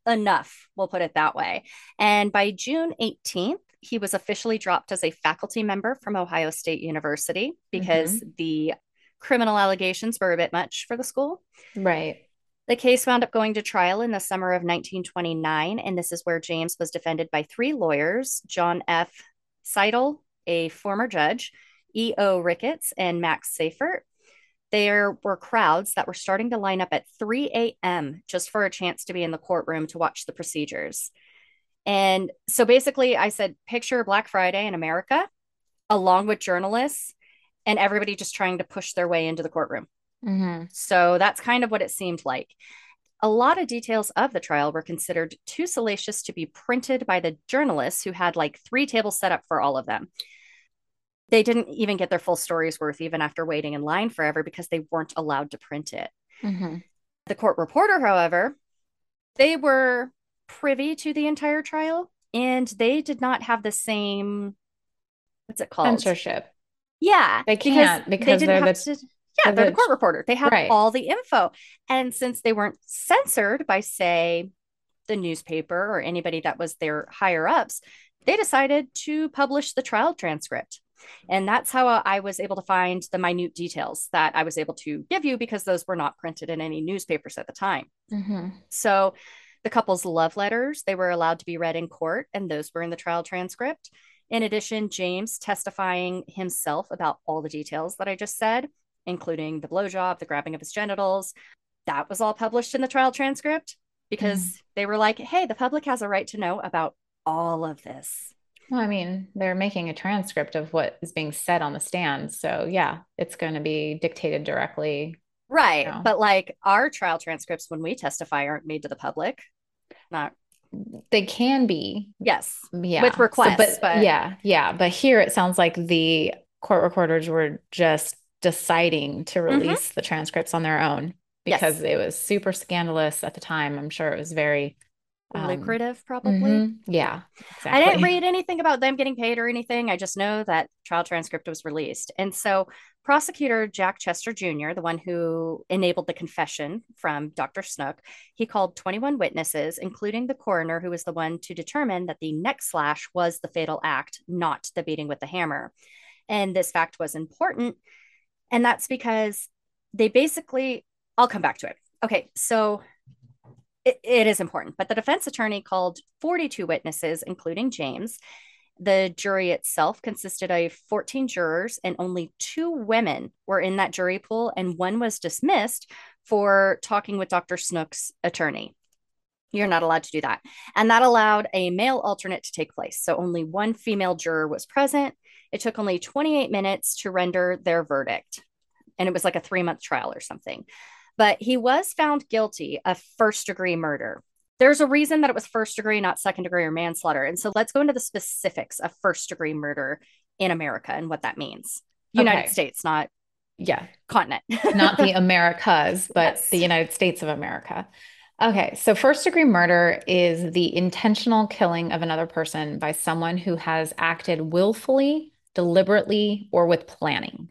enough, we'll put it that way. And by June 18th, he was officially dropped as a faculty member from Ohio State University because mm-hmm. the criminal allegations were a bit much for the school. Right. The case wound up going to trial in the summer of 1929, and this is where James was defended by three lawyers John F. Seidel, a former judge, E.O. Ricketts, and Max Seifert. There were crowds that were starting to line up at 3 a.m. just for a chance to be in the courtroom to watch the procedures. And so basically, I said, picture Black Friday in America, along with journalists and everybody just trying to push their way into the courtroom. Mm-hmm. So that's kind of what it seemed like. A lot of details of the trial were considered too salacious to be printed by the journalists who had like three tables set up for all of them. They didn't even get their full stories worth even after waiting in line forever because they weren't allowed to print it. Mm-hmm. The court reporter, however, they were privy to the entire trial and they did not have the same what's it called censorship yeah they can't because, because they are the, to, yeah, they're the court reporter. They have right. all the info. And since they weren't censored by, say, the newspaper or anybody that was their higher ups, they decided to publish the trial transcript. And that's how I was able to find the minute details that I was able to give you because those were not printed in any newspapers at the time. Mm-hmm. So the couple's love letters, they were allowed to be read in court, and those were in the trial transcript. In addition, James testifying himself about all the details that I just said including the blowjob, the grabbing of his genitals. That was all published in the trial transcript because mm. they were like, hey, the public has a right to know about all of this. Well, I mean, they're making a transcript of what is being said on the stand. So, yeah, it's going to be dictated directly. Right. You know. But like our trial transcripts when we testify aren't made to the public. Not they can be. Yes. Yeah. With requests. So, but, but yeah, yeah. But here it sounds like the court recorders were just deciding to mm-hmm. release mm-hmm. the transcripts on their own because yes. it was super scandalous at the time. I'm sure it was very um, lucrative, probably. Mm-hmm. Yeah. Exactly. I didn't read anything about them getting paid or anything. I just know that trial transcript was released. And so prosecutor Jack Chester Jr., the one who enabled the confession from Dr. Snook, he called 21 witnesses, including the coroner, who was the one to determine that the neck slash was the fatal act, not the beating with the hammer. And this fact was important and that's because they basically, I'll come back to it. Okay, so it, it is important, but the defense attorney called 42 witnesses, including James. The jury itself consisted of 14 jurors, and only two women were in that jury pool, and one was dismissed for talking with Dr. Snook's attorney. You're not allowed to do that. And that allowed a male alternate to take place. So only one female juror was present. It took only 28 minutes to render their verdict. And it was like a three month trial or something. But he was found guilty of first degree murder. There's a reason that it was first degree, not second degree or manslaughter. And so let's go into the specifics of first degree murder in America and what that means. United okay. States, not yeah, continent. not the Americas, but yes. the United States of America. Okay, so first degree murder is the intentional killing of another person by someone who has acted willfully, deliberately, or with planning.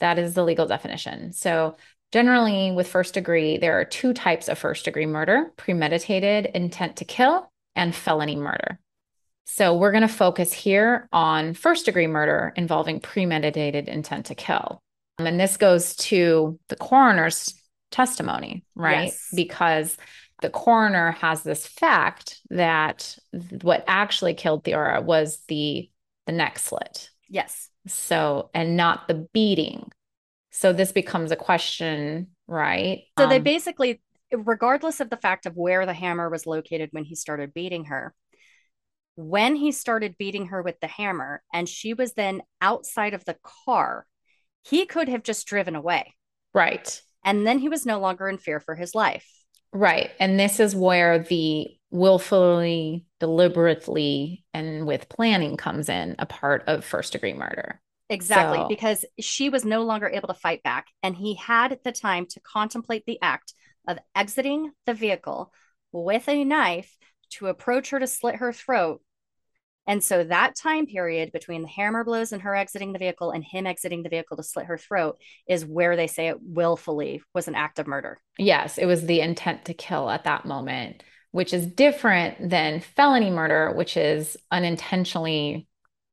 That is the legal definition. So, generally, with first degree, there are two types of first degree murder premeditated intent to kill and felony murder. So, we're going to focus here on first degree murder involving premeditated intent to kill. Um, and this goes to the coroner's testimony, right? Yes. Because the coroner has this fact that what actually killed Theora was the the neck slit. Yes. So, and not the beating. So this becomes a question, right? So they Um, basically, regardless of the fact of where the hammer was located when he started beating her, when he started beating her with the hammer and she was then outside of the car, he could have just driven away. right. And then he was no longer in fear for his life. Right. And this is where the willfully, deliberately, and with planning comes in a part of first degree murder. Exactly, So- because she was no longer able to fight back. And he had the time to contemplate the act of exiting the vehicle with a knife to approach her to slit her throat. And so that time period between the hammer blows and her exiting the vehicle and him exiting the vehicle to slit her throat is where they say it willfully was an act of murder. Yes, it was the intent to kill at that moment, which is different than felony murder, which is unintentionally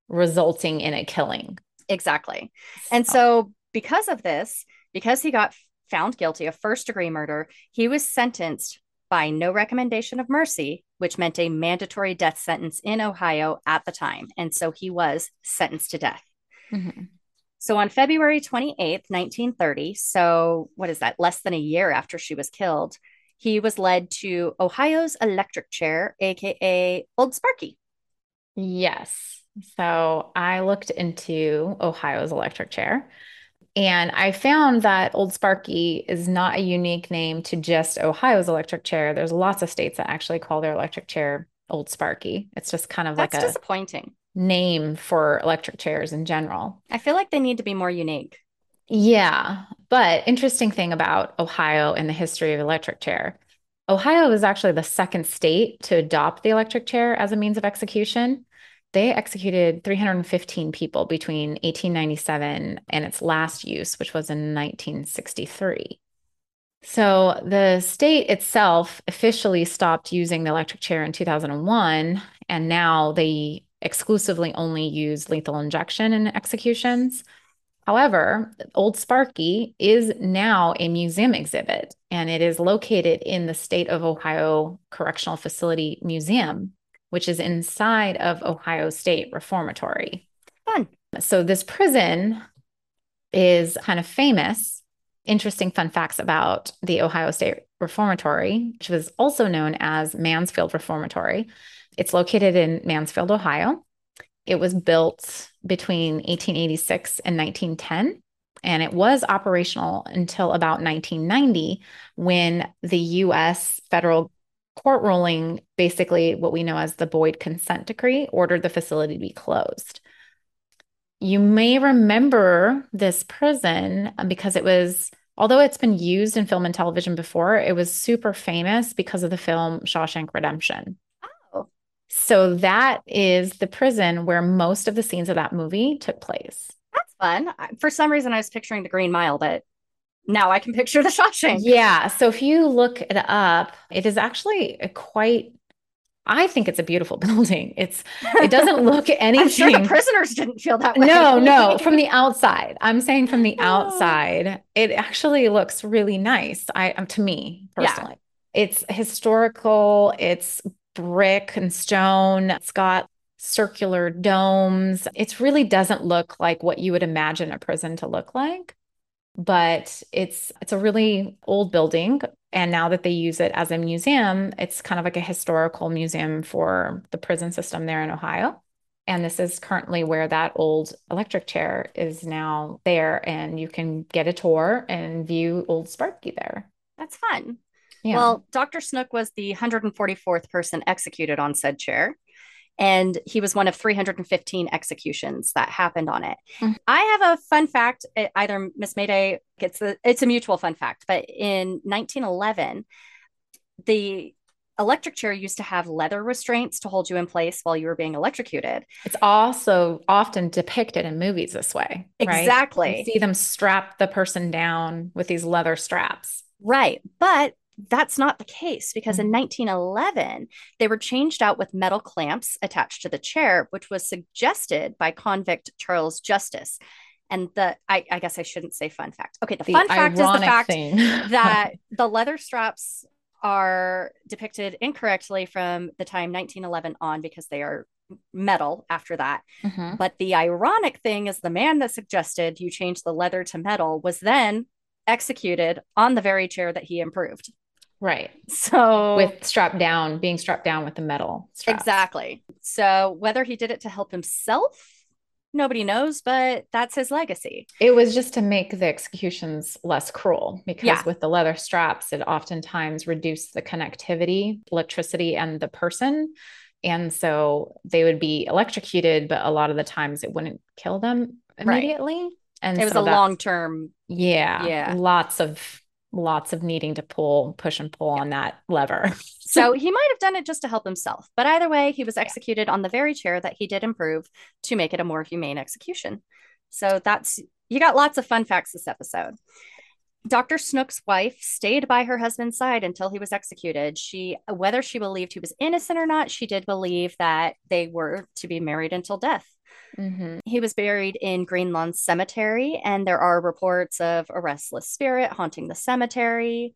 resulting in a killing. Exactly. And so, because of this, because he got found guilty of first degree murder, he was sentenced by no recommendation of mercy, which meant a mandatory death sentence in Ohio at the time. And so he was sentenced to death. Mhm. So on February 28th, 1930, so what is that, less than a year after she was killed, he was led to Ohio's electric chair, AKA Old Sparky. Yes. So I looked into Ohio's electric chair and I found that Old Sparky is not a unique name to just Ohio's electric chair. There's lots of states that actually call their electric chair Old Sparky. It's just kind of That's like a disappointing. name for electric chairs in general. I feel like they need to be more unique. Yeah, but interesting thing about Ohio and the history of electric chair. Ohio was actually the second state to adopt the electric chair as a means of execution. They executed 315 people between 1897 and its last use, which was in 1963. So the state itself officially stopped using the electric chair in 2001, and now they exclusively only use lethal injection in executions. However, Old Sparky is now a museum exhibit, and it is located in the State of Ohio Correctional Facility Museum, which is inside of Ohio State Reformatory. Fun. So, this prison is kind of famous. Interesting fun facts about the Ohio State Reformatory, which was also known as Mansfield Reformatory. It's located in Mansfield, Ohio. It was built between 1886 and 1910, and it was operational until about 1990 when the US federal court ruling, basically what we know as the Boyd consent decree, ordered the facility to be closed. You may remember this prison um, because it was, although it's been used in film and television before, it was super famous because of the film Shawshank Redemption. So that is the prison where most of the scenes of that movie took place. That's fun. For some reason, I was picturing the Green Mile, but now I can picture the Shawshank. Yeah. So if you look it up, it is actually a quite, I think it's a beautiful building. It's, it doesn't look anything. I'm sure the prisoners didn't feel that way. No, no, from the outside. I'm saying from the Oh. outside, it actually looks really nice. I um, to me Yeah. personally. It's historical, it's brick and stone. It's got circular domes. It really doesn't look like what you would imagine a prison to look like. But it's it's a really old building and now that they use it as a museum, it's kind of like a historical museum for the prison system there in Ohio. And this is currently where that old electric chair is now there. And you can get a tour and view Old Sparky there. That's fun. Yeah. Well, Dr. Snook was the 144th person executed on said chair. And he was one of 315 executions that happened on it. Mhm. I have a fun fact. Either Miss Mayday gets the, it's a mutual fun fact, but in 1911, the electric chair used to have leather restraints to hold you in place while you were being electrocuted. It's also often depicted in movies this way. Right? Exactly. You see them strap the person down with these leather straps. Right. But that's not the case because Mhm. in 1911, they were changed out with metal clamps attached to the chair, which was suggested by convict Charles Justice. And the, I, I guess I shouldn't say fun fact. Okay, the, The fun fact is the fact thing. that the leather straps are depicted incorrectly from the time 1911 on because they are metal after that. Mhm. But the ironic thing is the man that suggested you change the leather to metal was then executed on the very chair that he improved. Right. So With strapped down, being strapped down with the metal straps. exactly. So whether he did it to help himself, nobody knows, but that's his legacy. It was just to make the executions less cruel because Yeah. with the leather straps, it oftentimes reduced the connectivity, electricity, and the person. And so they would be electrocuted, but a lot of the times it wouldn't kill them Right. immediately. And It was so a long term. yeah, Yeah. lots of lots of needing to pull, push and pull on that lever. So he might have done it just to help himself. But either way, he was executed on the very chair that he did improve to make it a more humane execution. So that's, you got lots of fun facts this episode. Dr. Snook's wife stayed by her husband's side until he was executed. She, whether she believed he was innocent or not, she did believe that they were to be married until death. Mhm. He was buried in Greenlawn Cemetery, and there are reports of a restless spirit haunting the cemetery.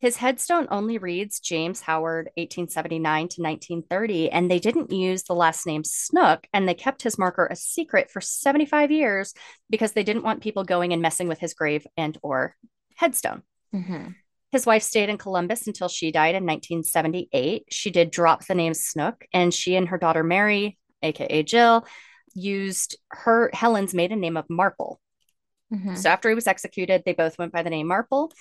His headstone only reads James Howard, 1879 to 1930, and they didn't use the last name Snook, and they kept his marker a secret for 75 years because they didn't want people going and messing with his grave and or headstone. Mhm. His wife stayed in Columbus until she died in 1978. She did drop the name Snook, and she and her daughter Mary, aka Jill, used her Helen's maiden name of Marple. Mhm. So after he was executed, they both went by the name Marple.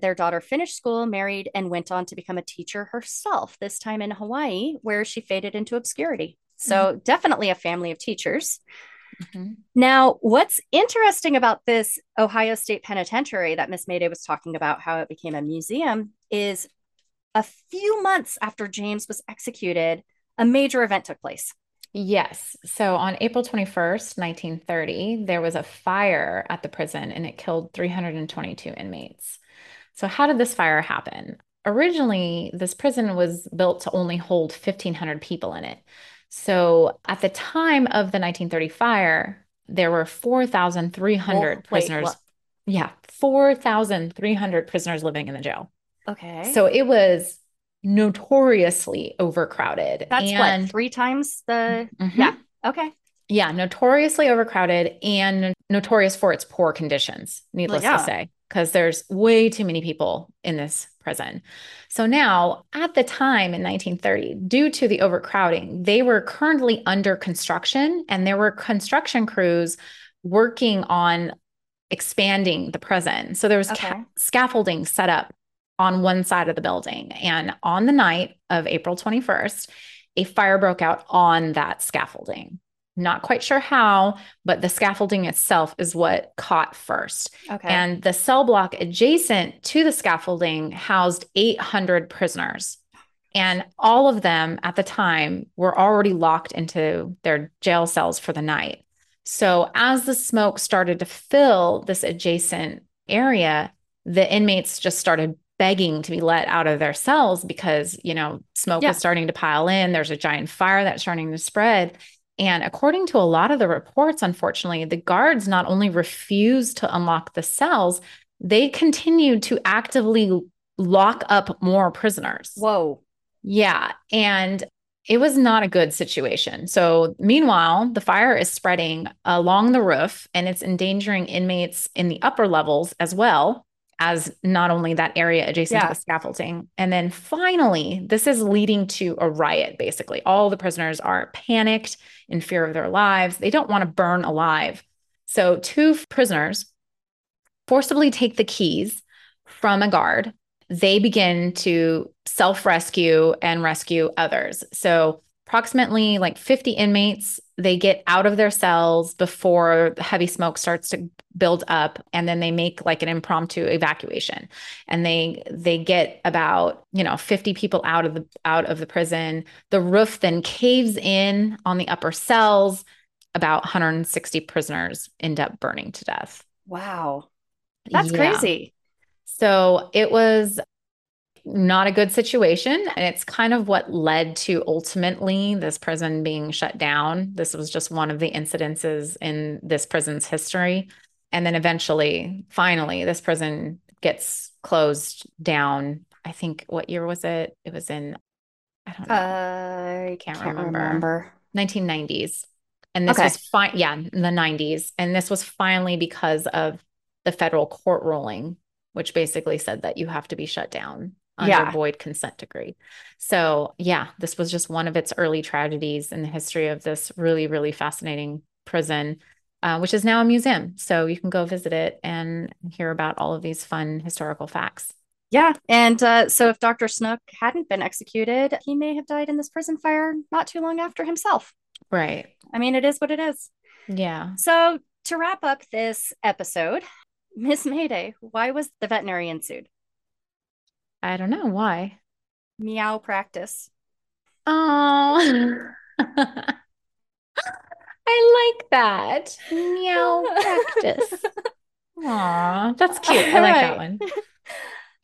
Their daughter finished school, married, and went on to become a teacher herself, this time in Hawaii, where she faded into obscurity. So definitely a family of teachers. Mhm. Now, what's interesting about this Ohio State Penitentiary that Miss Mayday was talking about, how it became a museum, is a few months after James was executed, a major event took place. Yes. So on April 21st, 1930, there was a fire at the prison and it killed 322 inmates. So, how did this fire happen? Originally, this prison was built to only hold 1,500 people in it. So, at the time of the 1930 fire, there were 4,300 Well, wait, prisoners. what? Yeah, 4,300 prisoners living in the jail. Okay. So, it was notoriously overcrowded. that's and what, three times the. Mhm. Yeah. Okay. Yeah, notoriously overcrowded and notorious for its poor conditions, needless yeah. to say, because there's way too many people in this prison. So now, at the time in 1930, due to the overcrowding, they were currently under construction and there were construction crews working on expanding the prison. So there was ca- scaffolding set up on one side of the building. And on the night of April 21st, a fire broke out on that scaffolding. Not quite sure how, but the scaffolding itself is what caught first. Okay. And the cell block adjacent to the scaffolding housed 800 prisoners. And all of them at the time were already locked into their jail cells for the night. So as the smoke started to fill this adjacent area, the inmates just started begging to be let out of their cells because, you know, smoke Yeah. is starting to pile in. There's a giant fire that's starting to spread. And according to a lot of the reports, unfortunately, the guards not only refused to unlock the cells, they continued to actively lock up more prisoners. Whoa. Yeah. And it was not a good situation. So, meanwhile, the fire is spreading along the roof and it's endangering inmates in the upper levels as well as not only that area adjacent Yeah. to the scaffolding. And then finally, this is leading to a riot, basically. All the prisoners are panicked in fear of their lives. They don't want to burn alive. So, two prisoners forcibly take the keys from a guard they begin to self rescue and rescue others. So, approximately like 50 inmates they get out of their cells before the heavy smoke starts to build up and then they make like an impromptu evacuation. And they they get about you know 50 people out of the out of the prison. The roof then caves in on the upper cells. About 160 prisoners end up burning to death. Wow. That's Yeah. crazy. So it was not a good situation. And it's kind of what led to ultimately this prison being shut down. This was just one of the incidences in this prison's history. And then eventually, finally, this prison gets closed down. I think what year was it? It was in, I don't know, uh, I Can't can't, remember. remember. 1990s. And this Okay. was fine. Yeah, in the 90s. And this was finally because of the federal court ruling, which basically said that you have to be shut down under Yeah. Boyd consent decree. So, yeah, this was just one of its early tragedies in the history of this really, really fascinating prison, uh, which is now a museum. So you can go visit it and hear about all of these fun historical facts. Yeah. And uh, so if Dr. Snook hadn't been executed, he may have died in this prison fire not too long after himself. Right. I mean, it is what it is. Yeah. So to wrap up this episode, Miss Mayday, why was the veterinarian sued? I don't know why. Meow practice. Oh, I like that. Meow practice. Aw, that's cute. I like that one.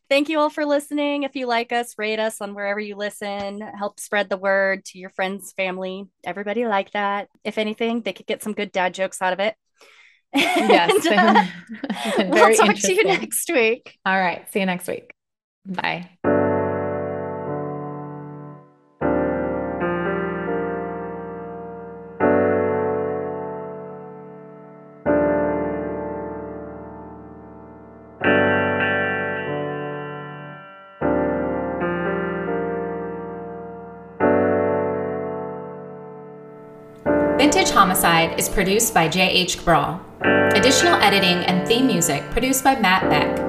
Thank you all for listening. If you like us, rate us on wherever you listen. Help spread the word to your friends, family. Everybody like that. If anything, they could get some good dad jokes out of it. Yes, And, uh, we'll talk to you next week. All right. See you next week. Bye. Vintage Homicide is produced by J.H. Cabral. Additional editing and theme music produced by Matt Beck.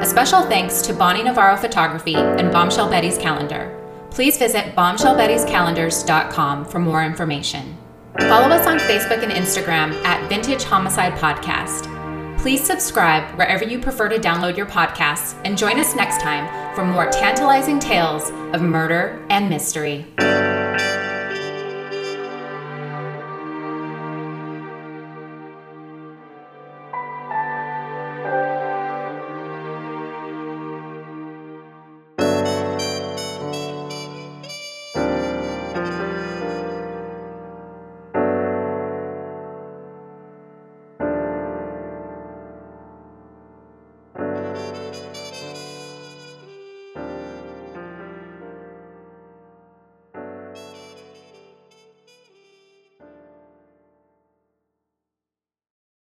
A special thanks to Bonnie Navarro Photography and Bombshell Betty's Calendar. Please visit bombshellbettyscalendars.com for more information. Follow us on Facebook and Instagram at Vintage Homicide Podcast. Please subscribe wherever you prefer to download your podcasts and join us next time for more tantalizing tales of murder and mystery.